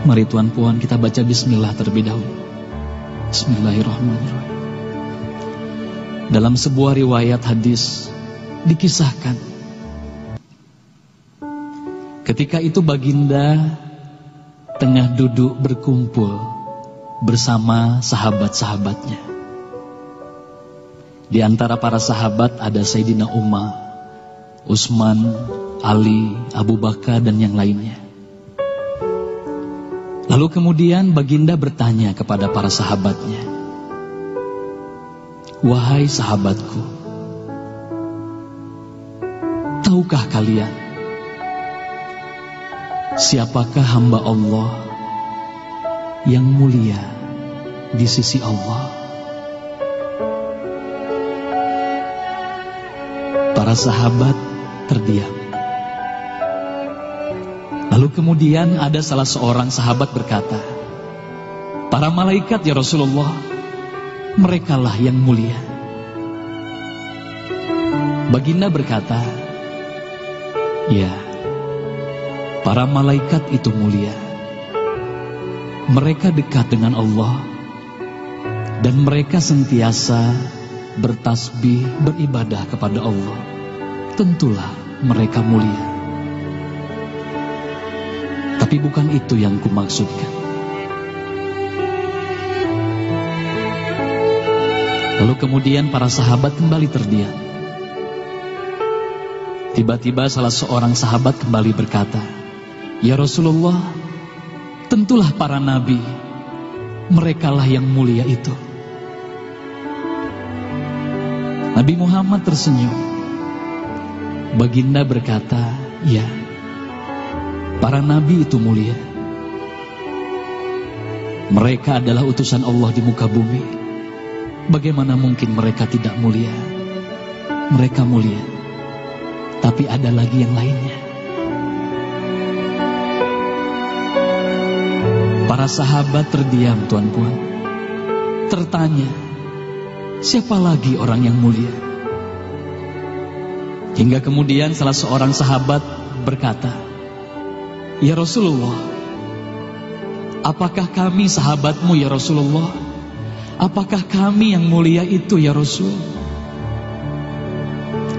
Mari Tuan Puan kita baca bismillah terlebih dahulu. Bismillahirrahmanirrahim. Dalam sebuah riwayat hadis dikisahkan ketika itu baginda tengah duduk berkumpul bersama sahabat-sahabatnya. Di antara para sahabat ada Sayyidina Umar, Utsman, Ali, Abu Bakar dan yang lainnya. Lalu kemudian baginda bertanya kepada para sahabatnya. Wahai sahabatku, tahukah kalian siapakah hamba Allah yang mulia di sisi Allah? Para sahabat terdiam. Kemudian ada salah seorang sahabat berkata, Para malaikat ya Rasulullah, merekalah yang mulia. Baginda berkata, Ya, para malaikat itu mulia. Mereka dekat dengan Allah dan mereka sentiasa bertasbih, beribadah kepada Allah. Tentulah mereka mulia. Tapi bukan itu yang kumaksudkan. Lalu kemudian para sahabat kembali terdiam. Tiba-tiba salah seorang sahabat kembali berkata, Ya Rasulullah, tentulah para nabi, merekalah yang mulia itu. Nabi Muhammad tersenyum. Baginda berkata, ya, Para nabi itu mulia. Mereka adalah utusan Allah di muka bumi. Bagaimana mungkin mereka tidak mulia? Mereka mulia. Tapi ada lagi yang lainnya. Para sahabat terdiam, Tuan Puan. Tertanya, siapa lagi orang yang mulia? Hingga kemudian salah seorang sahabat berkata, Ya Rasulullah, apakah kami sahabatmu ya Rasulullah? Apakah kami yang mulia itu ya Rasul?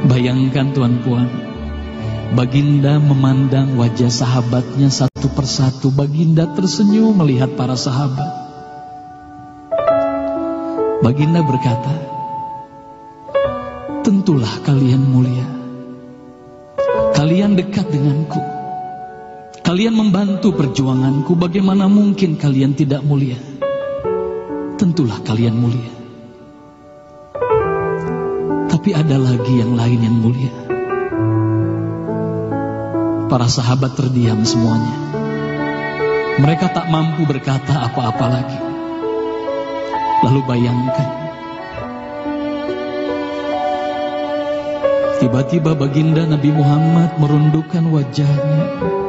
Bayangkan Tuan Puan, Baginda memandang wajah sahabatnya satu persatu. Baginda tersenyum melihat para sahabat. Baginda berkata, Tentulah kalian mulia. Kalian dekat denganku. Kalian membantu perjuanganku, bagaimana mungkin kalian tidak mulia? Tentulah kalian mulia. Tapi ada lagi yang lain yang mulia. Para sahabat terdiam semuanya. Mereka tak mampu berkata apa-apa lagi. Lalu bayangkan. Tiba-tiba baginda Nabi Muhammad merundukkan wajahnya.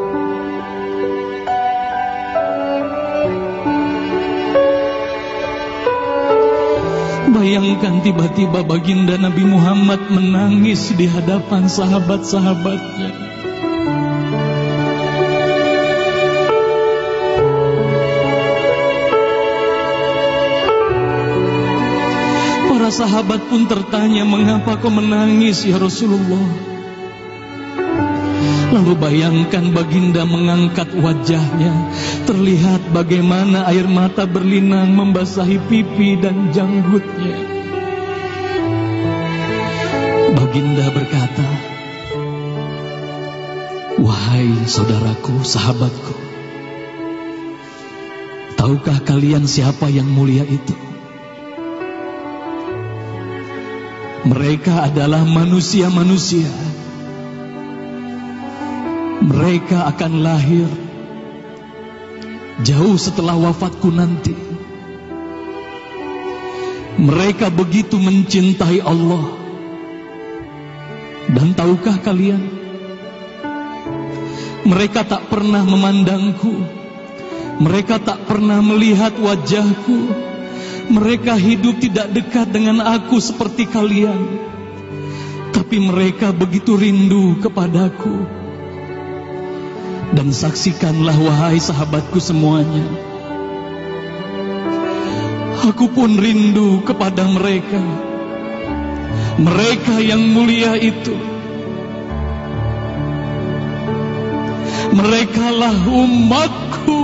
Bayangkan tiba-tiba baginda Nabi Muhammad menangis di hadapan sahabat-sahabatnya. Para sahabat pun tertanya, mengapa kau menangis ya Rasulullah? Lalu bayangkan baginda mengangkat wajahnya. Terlihat bagaimana air mata berlinang membasahi pipi dan janggutnya. Baginda berkata Wahai saudaraku, sahabatku Tahukah kalian siapa yang mulia itu? Mereka adalah manusia-manusia mereka akan lahir jauh setelah wafatku nanti. Mereka begitu mencintai Allah. Dan tahukah kalian? Mereka tak pernah memandangku. Mereka tak pernah melihat wajahku. Mereka hidup tidak dekat dengan aku seperti kalian. Tapi mereka begitu rindu kepadaku Dan saksikanlah wahai sahabatku semuanya. Aku pun rindu kepada mereka. Mereka yang mulia itu. Merekalah umatku.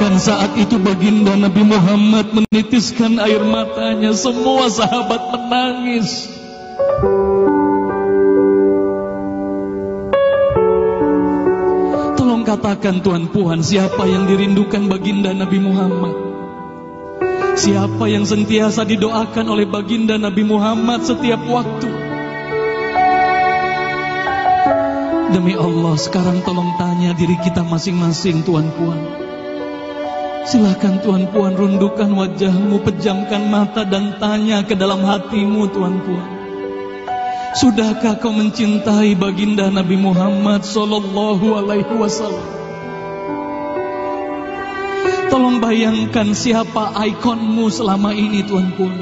Bayangkan saat itu baginda Nabi Muhammad menitiskan air matanya, semua sahabat menangis. Tolong katakan Tuhan Puan, siapa yang dirindukan baginda Nabi Muhammad? Siapa yang sentiasa didoakan oleh baginda Nabi Muhammad setiap waktu? Demi Allah, sekarang tolong tanya diri kita masing-masing, Tuan Puan. Silahkan Tuan Puan rundukan wajahmu, pejamkan mata dan tanya ke dalam hatimu, Tuan Puan. Sudahkah kau mencintai baginda Nabi Muhammad Sallallahu Alaihi Wasallam? Tolong bayangkan siapa ikonmu selama ini, Tuan Puan.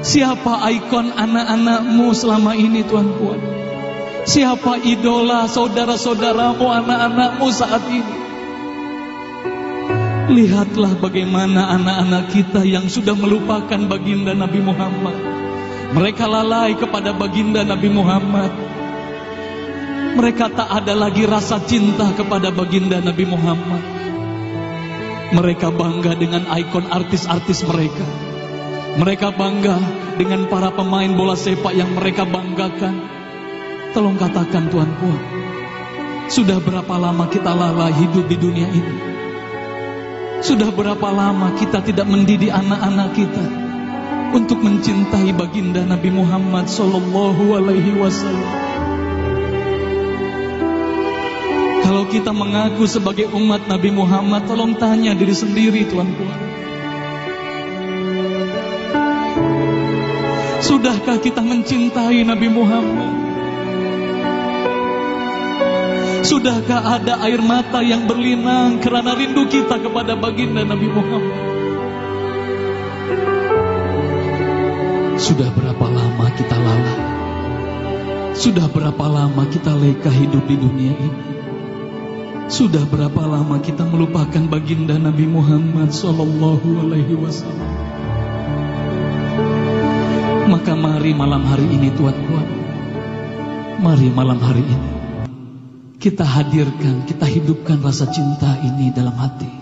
Siapa ikon anak-anakmu selama ini, Tuan Puan. Siapa idola saudara-saudaramu, anak-anakmu saat ini? Lihatlah bagaimana anak-anak kita yang sudah melupakan baginda Nabi Muhammad. Mereka lalai kepada baginda Nabi Muhammad. Mereka tak ada lagi rasa cinta kepada baginda Nabi Muhammad. Mereka bangga dengan ikon artis-artis mereka. Mereka bangga dengan para pemain bola sepak yang mereka banggakan. Tolong katakan Tuhan Puan, sudah berapa lama kita lalai hidup di dunia ini? Sudah berapa lama kita tidak mendidik anak-anak kita untuk mencintai baginda Nabi Muhammad Sallallahu Alaihi Wasallam? Kalau kita mengaku sebagai umat Nabi Muhammad, tolong tanya diri sendiri Tuhan Puan. Sudahkah kita mencintai Nabi Muhammad? Sudahkah ada air mata yang berlinang karena rindu kita kepada baginda Nabi Muhammad? Sudah berapa lama kita lalai? Sudah berapa lama kita leka hidup di dunia ini? Sudah berapa lama kita melupakan baginda Nabi Muhammad Sallallahu Alaihi Wasallam? Maka mari malam hari ini Tuhan, mari malam hari ini kita hadirkan, kita hidupkan rasa cinta ini dalam hati.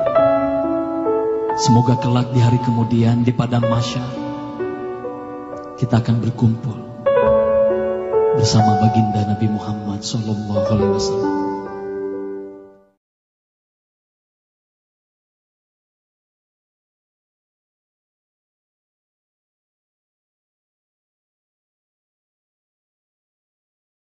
Semoga kelak di hari kemudian di padang masya kita akan berkumpul bersama baginda Nabi Muhammad Sallallahu Alaihi Wasallam.